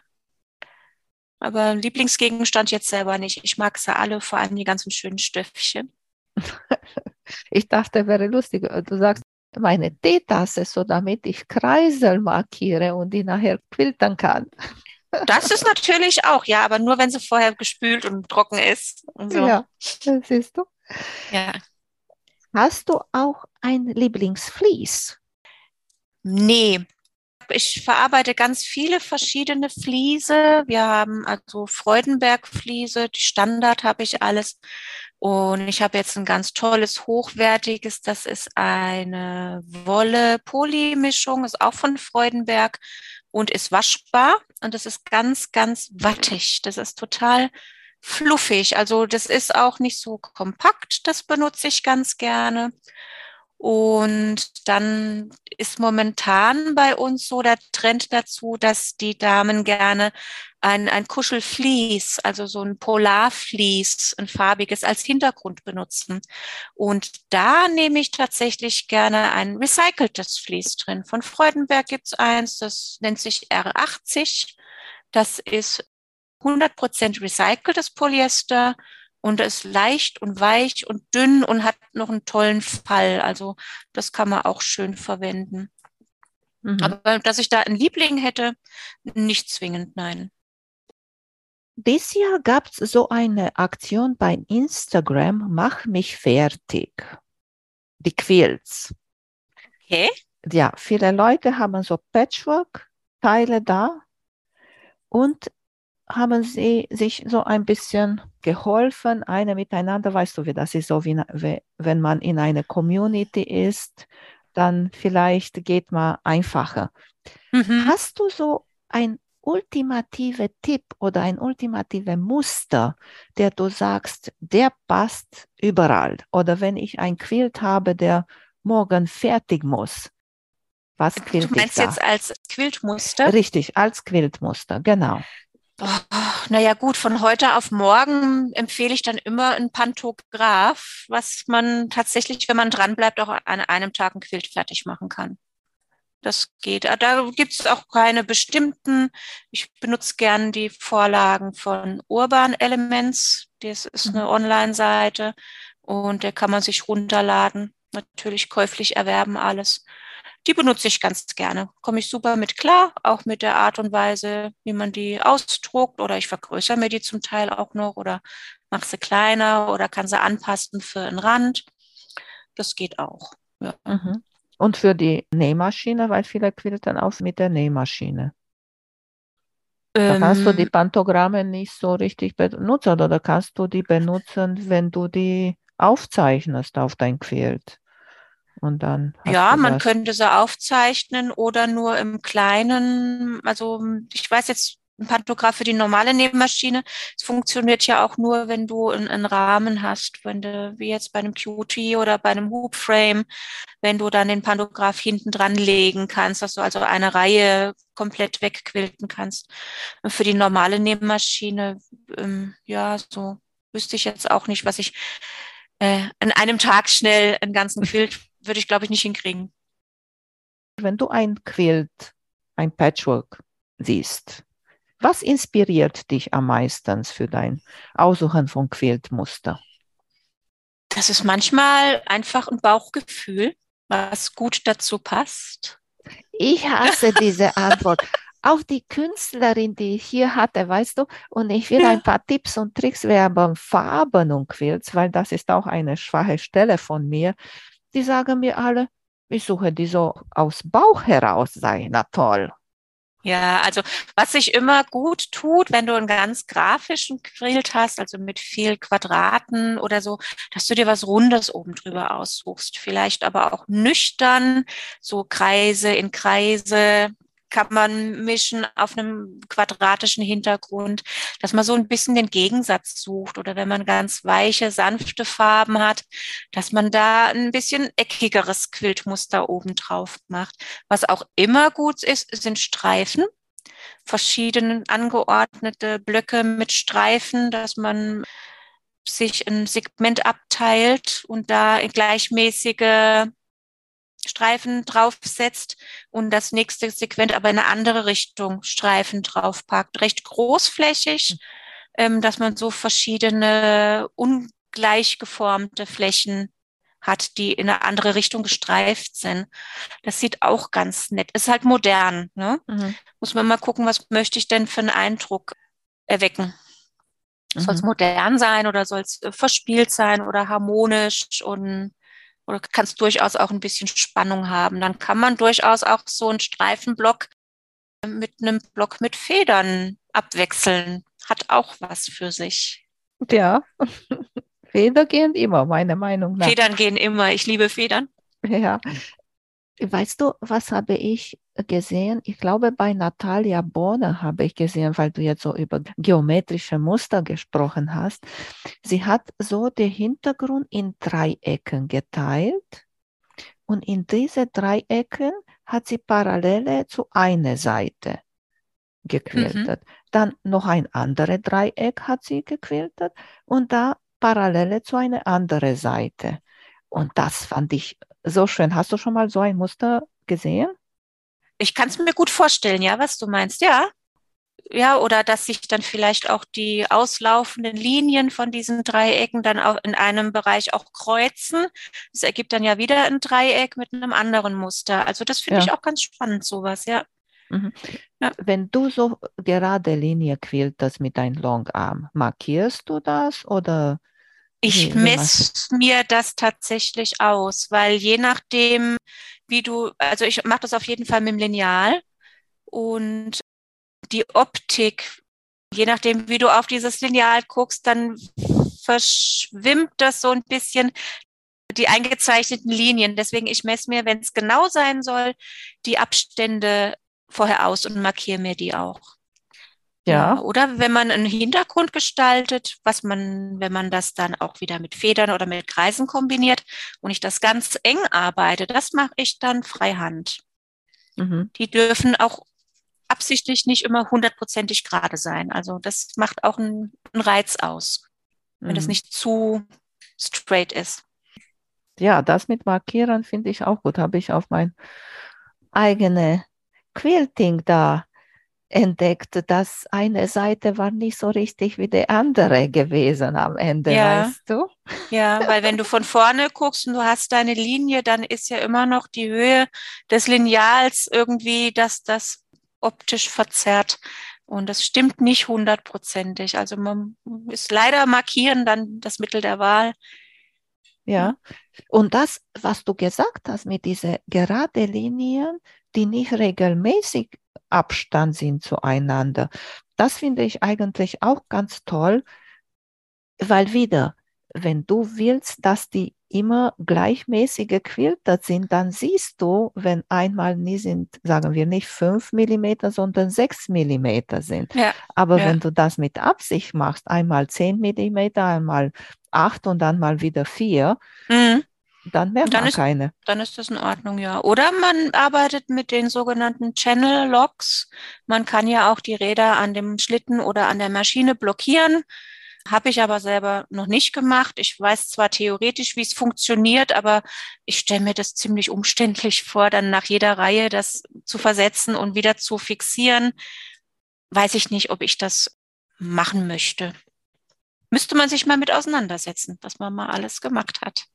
aber Lieblingsgegenstand jetzt selber nicht. Ich mag sie alle, vor allem die ganzen schönen Stöffchen. ich dachte, wäre lustig. Du sagst, meine Teetasse, so damit ich Kreisel markiere und die nachher quiltern kann. Das ist natürlich auch, ja, aber nur wenn sie vorher gespült und trocken ist. Und so. Ja, das siehst du. Ja. Hast du auch ein Lieblingsflies? Nee, ich verarbeite ganz viele verschiedene Fliese. Wir haben also Freudenberg-Fliese, die Standard habe ich alles. Und ich habe jetzt ein ganz tolles, hochwertiges, das ist eine Wolle-Poly-Mischung, ist auch von Freudenberg und ist waschbar. Und das ist ganz, ganz wattig. Das ist total fluffig. Also das ist auch nicht so kompakt. Das benutze ich ganz gerne. Und dann ist momentan bei uns so der Trend dazu, dass die Damen gerne ein, ein Kuschelflies, also so ein Polarflies, ein farbiges als Hintergrund benutzen. Und da nehme ich tatsächlich gerne ein recyceltes Vlies drin. Von Freudenberg gibt's eins, das nennt sich R80. Das ist 100% recyceltes Polyester und ist leicht und weich und dünn und hat noch einen tollen Fall. Also das kann man auch schön verwenden. Mhm. Aber dass ich da einen Liebling hätte, nicht zwingend, nein. Dieses Jahr gab es so eine Aktion bei Instagram, Mach mich fertig. Die Quilts. Okay. Ja, viele Leute haben so Patchwork-Teile da und haben sie sich so ein bisschen geholfen, eine miteinander, weißt du, wie das ist, so wie wenn man in einer Community ist, dann vielleicht geht man einfacher. Mhm. Hast du so ein ultimative Tipp oder ein ultimative Muster, der du sagst, der passt überall? Oder wenn ich ein Quilt habe, der morgen fertig muss, was quilt Du meinst jetzt als Quiltmuster? Richtig, als Quiltmuster, genau. Oh, naja gut, von heute auf morgen empfehle ich dann immer ein Pantograph, was man tatsächlich, wenn man dranbleibt, auch an einem Tag ein Quilt fertig machen kann. das geht. Ah, da gibt es auch keine bestimmten. Ich benutze gern die Vorlagen von Urban Elements. Das ist eine mhm. Online-Seite und der kann man sich runterladen. Natürlich käuflich erwerben alles. Die benutze ich ganz gerne. Komme ich super mit klar, auch mit der Art und Weise, wie man die ausdruckt oder ich vergrößere mir die zum Teil auch noch oder mache sie kleiner oder kann sie anpassen für einen Rand. Das geht auch. Ja. Mhm. Und für die Nähmaschine, weil viele quilten auch mit der Nähmaschine. Da kannst du die ähm. Pantogramme nicht so richtig benutzen oder kannst du die benutzen, wenn du die aufzeichnest auf dein Quilt. Und dann ja, man könnte sie aufzeichnen oder nur im Kleinen. Also ich weiß jetzt ein Pantograph für die normale Nähmaschine. Es funktioniert ja auch nur, wenn du einen, Rahmen hast, wenn du, wie jetzt bei einem QT oder bei einem Hoopframe, wenn du dann den Pantograph hinten dran legen kannst, dass du also eine Reihe komplett wegquilten kannst. Und für die normale Nähmaschine, ähm, ja, so wüsste ich jetzt auch nicht, was ich äh, an einem Tag schnell einen ganzen Quilt würde ich, glaube ich, nicht hinkriegen. Wenn du ein Quilt, ein Patchwork siehst, was inspiriert dich am meisten für dein Aussuchen von Quiltmuster? Das ist manchmal einfach ein Bauchgefühl, was gut dazu passt. Ich hasse diese Antwort. Auch die Künstlerin, die ich hier hatte, weißt du, und ich will ja. ein paar Tipps und Tricks werben, Farben und Quilts, weil das ist auch eine schwache Stelle von mir. Die sagen mir alle, ich suche die so aus Bauch heraus, sei na toll. Ja, also was sich immer gut tut, wenn du einen ganz grafischen Quilt hast, also mit viel Quadraten oder so, dass du dir was Rundes oben drüber aussuchst. Vielleicht aber auch nüchtern, so Kreise in Kreise, kann man mischen auf einem quadratischen Hintergrund, dass man so ein bisschen den Gegensatz sucht oder wenn man ganz weiche, sanfte Farben hat, dass man da ein bisschen eckigeres Quiltmuster oben drauf macht. Was auch immer gut ist, sind Streifen verschiedene angeordnete Blöcke mit Streifen, dass man sich ein Segment abteilt und da gleichmäßige Streifen draufsetzt und das nächste Segment aber in eine andere Richtung Streifen draufpackt. Recht großflächig, hm. ähm, dass man so verschiedene ungleich geformte Flächen hat, die in eine andere Richtung gestreift sind. Das sieht auch ganz nett. Ist halt modern. Ne? Mhm. Muss man mal gucken, was möchte ich denn für einen Eindruck erwecken. Mhm. Soll es modern sein oder soll es verspielt sein oder harmonisch und oder kannst durchaus auch ein bisschen Spannung haben. Dann kann man durchaus auch so einen Streifenblock mit einem Block mit Federn abwechseln. Hat auch was für sich. Ja, Federn gehen immer, meiner Meinung nach. Federn gehen immer. Ich liebe Federn. Ja, Weißt du, was habe ich gesehen? Ich glaube, bei Natalia Bohne habe ich gesehen, weil du jetzt so über geometrische Muster gesprochen hast. Sie hat so den Hintergrund in Dreiecken geteilt und in diese Dreiecken hat sie Parallele zu einer Seite gequiltet. Mhm. Dann noch ein anderes Dreieck hat sie gequiltet und da Parallele zu einer anderen Seite. Und das fand ich so schön. Hast du schon mal so ein Muster gesehen? Ich kann es mir gut vorstellen, ja, was du meinst, ja. Ja, oder dass sich dann vielleicht auch die auslaufenden Linien von diesen Dreiecken dann auch in einem Bereich auch kreuzen. Das ergibt dann ja wieder ein Dreieck mit einem anderen Muster. Also das finde ja. ich auch ganz spannend, sowas, ja. Mhm. ja. Wenn du so gerade Linie quiltest mit deinem Longarm, markierst du das oder ich messe mir das tatsächlich aus, weil je nachdem, wie du, also ich mache das auf jeden Fall mit dem Lineal und die Optik, je nachdem, wie du auf dieses Lineal guckst, dann verschwimmt das so ein bisschen die eingezeichneten Linien. Deswegen, ich messe mir, wenn es genau sein soll, die Abstände vorher aus und markiere mir die auch. Ja. Oder wenn man einen Hintergrund gestaltet, was man, wenn man das dann auch wieder mit Federn oder mit Kreisen kombiniert und ich das ganz eng arbeite, das mache ich dann freihand. Mhm. Die dürfen auch absichtlich nicht immer hundertprozentig gerade sein. Also das macht auch einen, einen Reiz aus, wenn mhm. das nicht zu straight ist. Ja, das mit Markieren finde ich auch gut. Habe ich auf mein eigene Quilting da entdeckt, dass eine Seite war nicht so richtig wie die andere gewesen am Ende, Ja. weißt du? Ja, weil wenn du von vorne guckst und du hast deine Linie, dann ist ja immer noch die Höhe des Lineals irgendwie, dass das optisch verzerrt. Und das stimmt nicht hundertprozentig. Also man ist leider markieren dann das Mittel der Wahl. Ja. Und das, was du gesagt hast mit diesen gerade Linien, die nicht regelmäßig Abstand sind zueinander, das finde ich eigentlich auch ganz toll, weil wieder, wenn du willst, dass die immer gleichmäßig gequiltert sind, dann siehst du, wenn einmal nie sind, sagen wir nicht fünf Millimeter, sondern sechs Millimeter sind. Ja, Aber Ja. wenn du das mit Absicht machst, einmal zehn Millimeter, einmal acht und dann mal wieder vier, mhm. Dann merkt Dann man ist- keine. dann ist das in Ordnung, ja. Oder man arbeitet mit den sogenannten Channel Locks. Man kann ja auch die Räder an dem Schlitten oder an der Maschine blockieren. Habe ich aber selber noch nicht gemacht. Ich weiß zwar theoretisch, wie es funktioniert, aber ich stelle mir das ziemlich umständlich vor, dann nach jeder Reihe das zu versetzen und wieder zu fixieren. Weiß ich nicht, ob ich das machen möchte. Müsste man sich mal mit auseinandersetzen, dass man mal alles gemacht hat.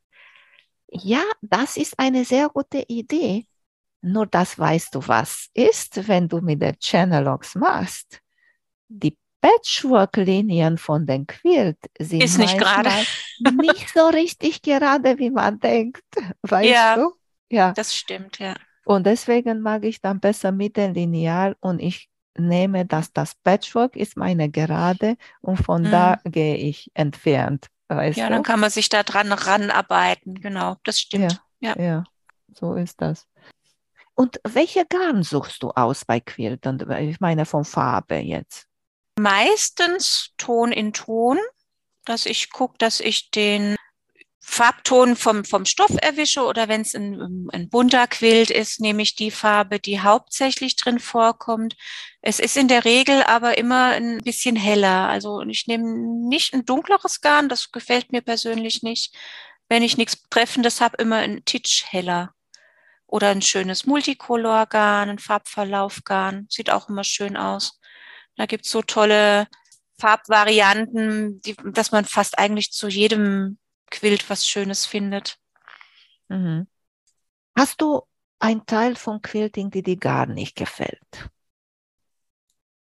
Ja, das ist eine sehr gute Idee. Nur das weißt du, was ist, wenn du mit der Channel Locks machst. Die Patchwork-Linien von den Quilt sind Ist nicht gerade. nicht so richtig gerade, wie man denkt. Weißt Ja. du? Ja. Das stimmt, ja. Und deswegen mag ich dann besser mit dem Lineal und ich nehme, dass das Patchwork ist meine Gerade und von Mhm. da gehe ich entfernt. Weißt Ja, du? dann kann man sich da dran ranarbeiten. Genau, das stimmt. Ja. Ja, so ist das. Und welche Garn suchst du aus bei Quiltern? Ich meine von Farbe jetzt. Meistens Ton in Ton, dass ich gucke, dass ich den Farbton vom, vom Stoff erwische oder wenn es ein, ein bunter Quilt ist, nehme ich die Farbe, die hauptsächlich drin vorkommt. Es ist in der Regel aber immer ein bisschen heller. Also ich nehme nicht ein dunkleres Garn, das gefällt mir persönlich nicht. Wenn ich nichts Treffendes habe, immer ein Titch heller. Oder ein schönes Multicolor-Garn, ein Farbverlauf-Garn. Sieht auch immer schön aus. Da gibt's so tolle Farbvarianten, die, dass man fast eigentlich zu jedem Quilt was Schönes findet. Mhm. Hast du ein Teil von Quilting, die dir gar nicht gefällt?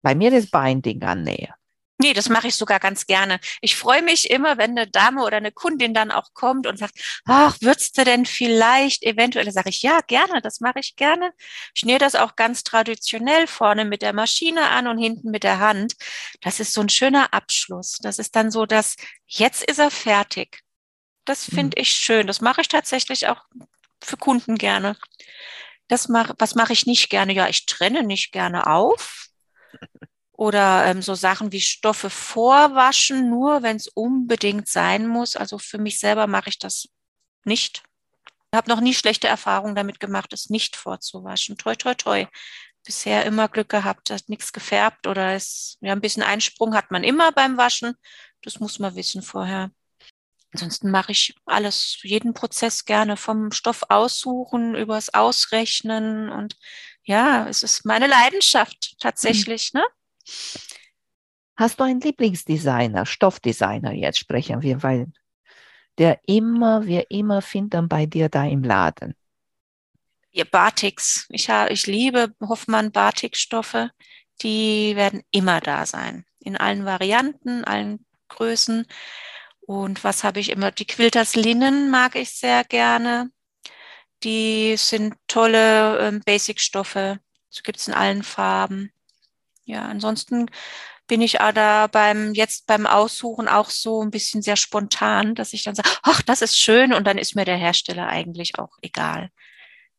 Bei mir ist Binding an Nähe. Nee, das mache ich sogar ganz gerne. Ich freue mich immer, wenn eine Dame oder eine Kundin dann auch kommt und sagt, ach, würdest du denn vielleicht eventuell, Da sage ich, ja, gerne, das mache ich gerne. Ich nähe das auch ganz traditionell vorne mit der Maschine an und hinten mit der Hand. Das ist so ein schöner Abschluss. Das ist dann so, dass jetzt ist er fertig. Das finde ich schön. Das mache ich tatsächlich auch für Kunden gerne. Das mach, was mache ich nicht gerne? Ja, ich trenne nicht gerne auf. Oder ähm, so Sachen wie Stoffe vorwaschen, nur wenn es unbedingt sein muss. Also für mich selber mache ich das nicht. Ich habe noch nie schlechte Erfahrungen damit gemacht, es nicht vorzuwaschen. Toi, toi, toi. Bisher immer Glück gehabt, hat nichts gefärbt oder es, ja, ein bisschen Einsprung hat man immer beim Waschen. Das muss man wissen vorher. Ansonsten mache ich alles, jeden Prozess gerne vom Stoff aussuchen, übers Ausrechnen und ja, es ist meine Leidenschaft tatsächlich, ne? Hast du einen Lieblingsdesigner, Stoffdesigner, jetzt sprechen wir, weil der immer, wir immer finden bei dir da im Laden. Ihr Batiks. Ich, ich liebe Hoffmann Batikstoffe. Die werden immer da sein. In allen Varianten, allen Größen. Und was habe ich immer? Die Quilters Linnen mag ich sehr gerne. Die sind tolle ähm, Basic-Stoffe. Das gibt's in allen Farben. Ja, ansonsten bin ich auch da beim, jetzt beim Aussuchen auch so ein bisschen sehr spontan, dass ich dann sage, ach, das ist schön und dann ist mir der Hersteller eigentlich auch egal.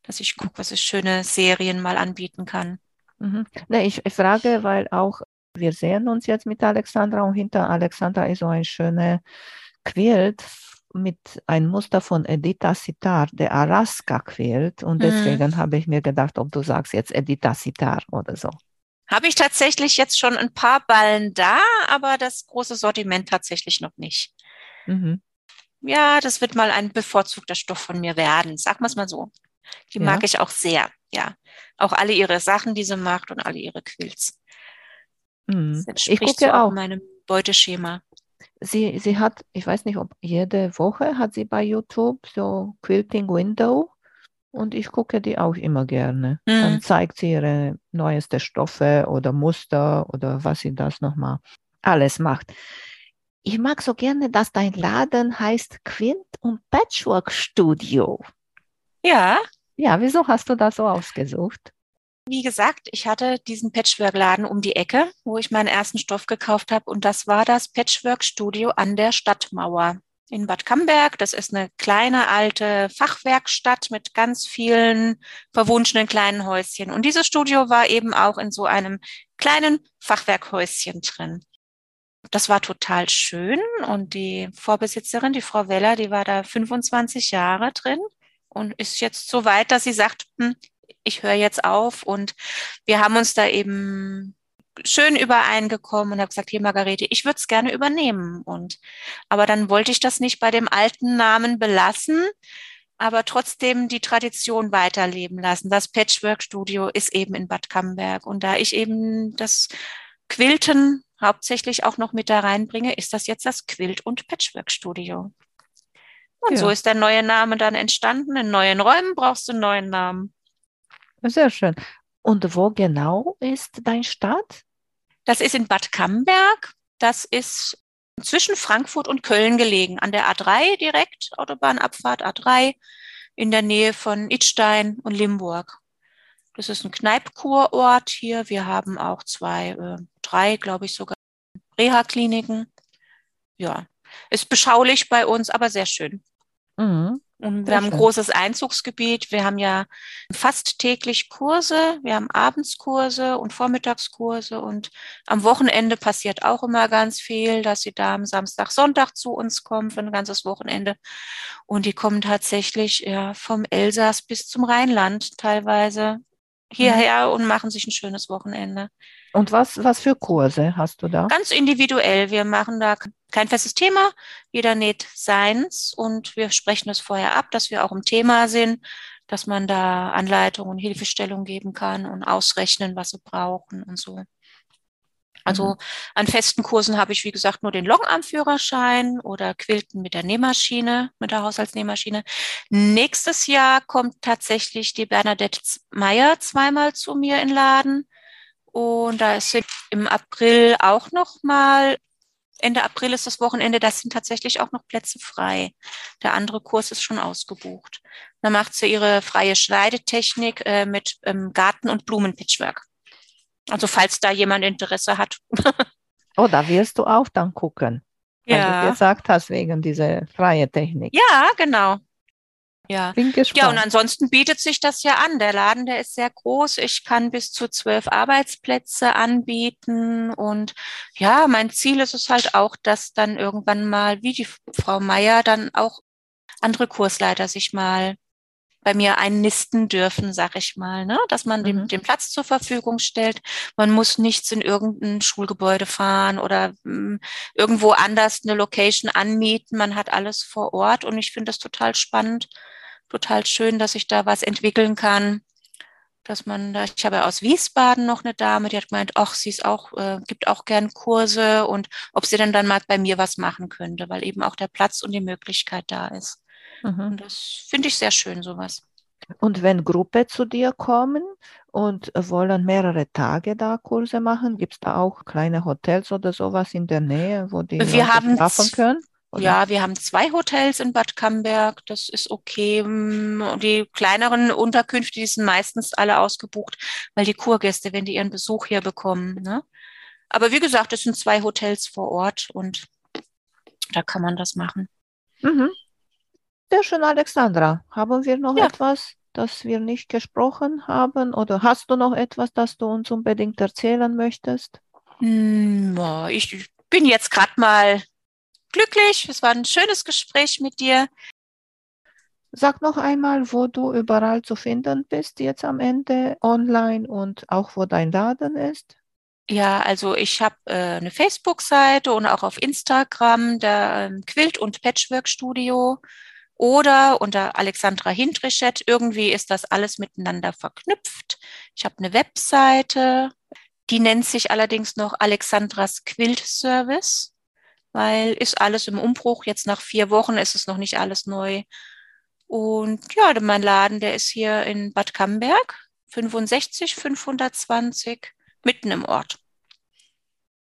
Dass ich gucke, was ich schöne Serien mal anbieten kann. Mhm. Ne, ich, ich frage, weil auch wir sehen uns jetzt mit Alexandra und hinter Alexandra ist so ein schöner Quilt mit einem Muster von Edita Sitar, der Alaska Quilt. Und Mhm. deswegen habe ich mir gedacht, ob du sagst jetzt Edita Sitar oder so. Habe ich tatsächlich jetzt schon ein paar Ballen da, aber das große Sortiment tatsächlich noch nicht. Mhm. Ja, das wird mal ein bevorzugter Stoff von mir werden. Wir es mal so. Die ja. mag ich auch sehr, ja. Auch alle ihre Sachen, die sie macht und alle ihre Quilts. Mhm. Ich gucke so auch meinem Beuteschema. Sie, sie hat, ich weiß nicht, ob jede Woche hat sie bei YouTube so Quilting Window und ich gucke die auch immer gerne. Mhm. Dann zeigt sie ihre neueste Stoffe oder Muster oder was sie das nochmal alles macht. Ich mag so gerne, dass dein Laden heißt Quint und Patchwork Studio. Ja. Ja, wieso hast du das so ausgesucht? Wie gesagt, ich hatte diesen Patchwork-Laden um die Ecke, wo ich meinen ersten Stoff gekauft habe. Und das war das Patchwork-Studio an der Stadtmauer in Bad Camberg. Das ist eine kleine alte Fachwerkstatt mit ganz vielen verwunschenen kleinen Häuschen. Und dieses Studio war eben auch in so einem kleinen Fachwerkhäuschen drin. Das war total schön. Und die Vorbesitzerin, die Frau Weller, die war da 25 Jahre drin und ist jetzt so weit, dass sie sagt, hm, ich höre jetzt auf. Und wir haben uns da eben schön übereingekommen und habe gesagt, hier Margarete, ich würde es gerne übernehmen. Und aber dann wollte ich das nicht bei dem alten Namen belassen, aber trotzdem die Tradition weiterleben lassen. Das Patchwork Studio ist eben in Bad Camberg. Und da ich eben das Quilten hauptsächlich auch noch mit da reinbringe, ist das jetzt das Quilt- und Patchwork Studio. Und ja. so ist der neue Name dann entstanden. In neuen Räumen brauchst du einen neuen Namen. Sehr schön. Und wo genau ist dein Stadt? Das ist in Bad Camberg. Das ist zwischen Frankfurt und Köln gelegen, an der A3 direkt, Autobahnabfahrt A3, in der Nähe von Idstein und Limburg. Das ist ein Kneipkurort hier. Wir haben auch zwei, äh, drei, glaube ich sogar, Reha-Kliniken. Ja, ist beschaulich bei uns, aber sehr schön. Mhm. Und wir haben ein großes Einzugsgebiet. Wir haben ja fast täglich Kurse. Wir haben Abendskurse und Vormittagskurse. Und am Wochenende passiert auch immer ganz viel, dass sie da am Samstag, Sonntag zu uns kommen für ein ganzes Wochenende. Und die kommen tatsächlich ja, vom Elsass bis zum Rheinland teilweise hierher mhm. und machen sich ein schönes Wochenende. Und was, was für Kurse hast du da? Ganz individuell. Wir machen da kein festes Thema. Jeder näht seins und wir sprechen es vorher ab, dass wir auch im Thema sind, dass man da Anleitungen und Hilfestellung geben kann und ausrechnen, was sie brauchen und so. Also mhm. an festen Kursen habe ich, wie gesagt, nur den Longarm-Führerschein oder Quilten mit der Nähmaschine, mit der Haushaltsnähmaschine. Nächstes Jahr kommt tatsächlich die Bernadette Meyer zweimal zu mir in Laden. Und da sind im April auch noch mal Ende April ist das Wochenende, da sind tatsächlich auch noch Plätze frei. Der andere Kurs ist schon ausgebucht. Da macht sie ihre freie Schneidetechnik äh, mit ähm, Garten- und Blumenpitchwork. Also falls da jemand Interesse hat. oh, da wirst du auch dann gucken. Weil ja. du gesagt hast, wegen dieser freie Technik. Ja, genau. Ja. Bin gespannt. Ja, und ansonsten bietet sich das ja an. Der Laden, der ist sehr groß. Ich kann bis zu zwölf Arbeitsplätze anbieten. Und ja, mein Ziel ist es halt auch, dass dann irgendwann mal, wie die Frau Meier, dann auch andere Kursleiter sich mal bei mir einnisten dürfen, sag ich mal, ne? dass man mhm. dem, den Platz zur Verfügung stellt. Man muss nichts in irgendein Schulgebäude fahren oder mh, hm, irgendwo anders eine Location anmieten. Man hat alles vor Ort und ich finde das total spannend, total schön, dass ich da was entwickeln kann. Dass man da, ich habe aus Wiesbaden noch eine Dame, die hat gemeint, ach, sie ist auch, äh, gibt auch gern Kurse und ob sie denn dann mal bei mir was machen könnte, weil eben auch der Platz und die Möglichkeit da ist. Mhm. Und das finde ich sehr schön, sowas. Und wenn Gruppe zu dir kommen und wollen mehrere Tage da Kurse machen, gibt es da auch kleine Hotels oder sowas in der Nähe, wo die wir haben schlafen können? Oder? Ja, wir haben zwei Hotels in Bad Camberg, das ist okay. Die kleineren Unterkünfte, die sind meistens alle ausgebucht, weil die Kurgäste, wenn die ihren Besuch hier bekommen. Ne? Aber wie gesagt, es sind zwei Hotels vor Ort und da kann man das machen. Mhm. Sehr schön, Alexandra. Haben wir noch ja. etwas, das wir nicht gesprochen haben? Oder hast du noch etwas, das du uns unbedingt erzählen möchtest? Hm, ich bin jetzt gerade mal glücklich. Es war ein schönes Gespräch mit dir. Sag noch einmal, wo du überall zu finden bist, jetzt am Ende online und auch wo dein Laden ist. Ja, also ich habe äh, eine Facebook-Seite und auch auf Instagram der ähm, Quilt- und Patchwork-Studio. Oder unter Alexandra Hindrichett. Irgendwie ist das alles miteinander verknüpft. Ich habe eine Webseite, die nennt sich allerdings noch Alexandras Quilt Service, weil ist alles im Umbruch. Jetzt nach vier Wochen ist es noch nicht alles neu. Und ja, mein Laden, der ist hier in Bad Camberg, 65 520, mitten im Ort.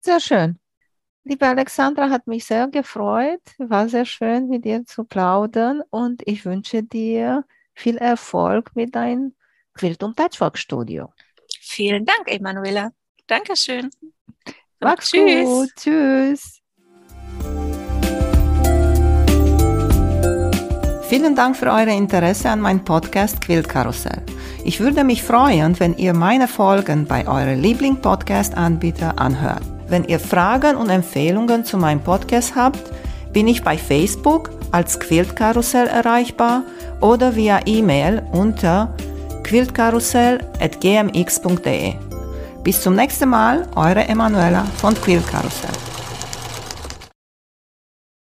Sehr schön. Liebe Alexandra, hat mich sehr gefreut. War sehr schön, mit dir zu plaudern und ich wünsche dir viel Erfolg mit deinem Quilt- und Patchwork-Studio. Vielen Dank, Emanuela. Dankeschön. Mach's tschüss. gut. Tschüss. Vielen Dank für euer Interesse an meinem Podcast Quiltkarussell. Ich würde mich freuen, wenn ihr meine Folgen bei eurem Liebling-Podcast-Anbieter anhört. Wenn ihr Fragen und Empfehlungen zu meinem Podcast habt, bin ich bei Facebook als Quiltkarussell erreichbar oder via E-Mail unter quiltkarussell.gmx.de. Bis zum nächsten Mal, eure Emanuela von Quiltkarussell.